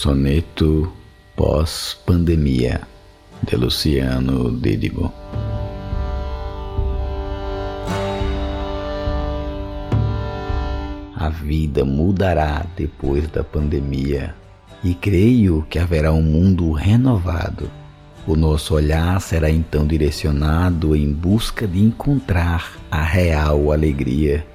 Soneto Pós-Pandemia, de Luciano Dídigo. A vida mudará depois da pandemia e creio que haverá um mundo renovado. O nosso olhar será então direcionado em busca de encontrar a real alegria.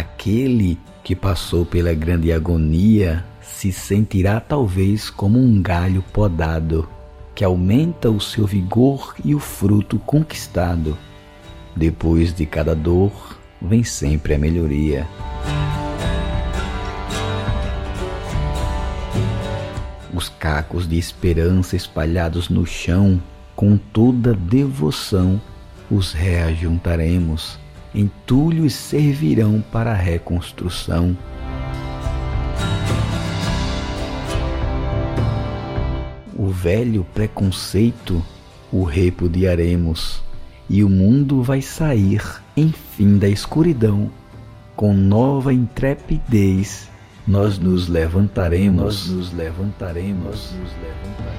Aquele que passou pela grande agonia se sentirá talvez como um galho podado, que aumenta o seu vigor e o fruto conquistado. Depois de cada dor, vem sempre a melhoria. Os cacos de esperança espalhados no chão, com toda devoção, os reajuntaremos, entulhos servirão para a reconstrução. O velho preconceito o repudiaremos e o mundo vai sair, enfim, da escuridão. Com nova intrepidez, nós nos levantaremos, nós nos levantaremos, nós nos levantaremos.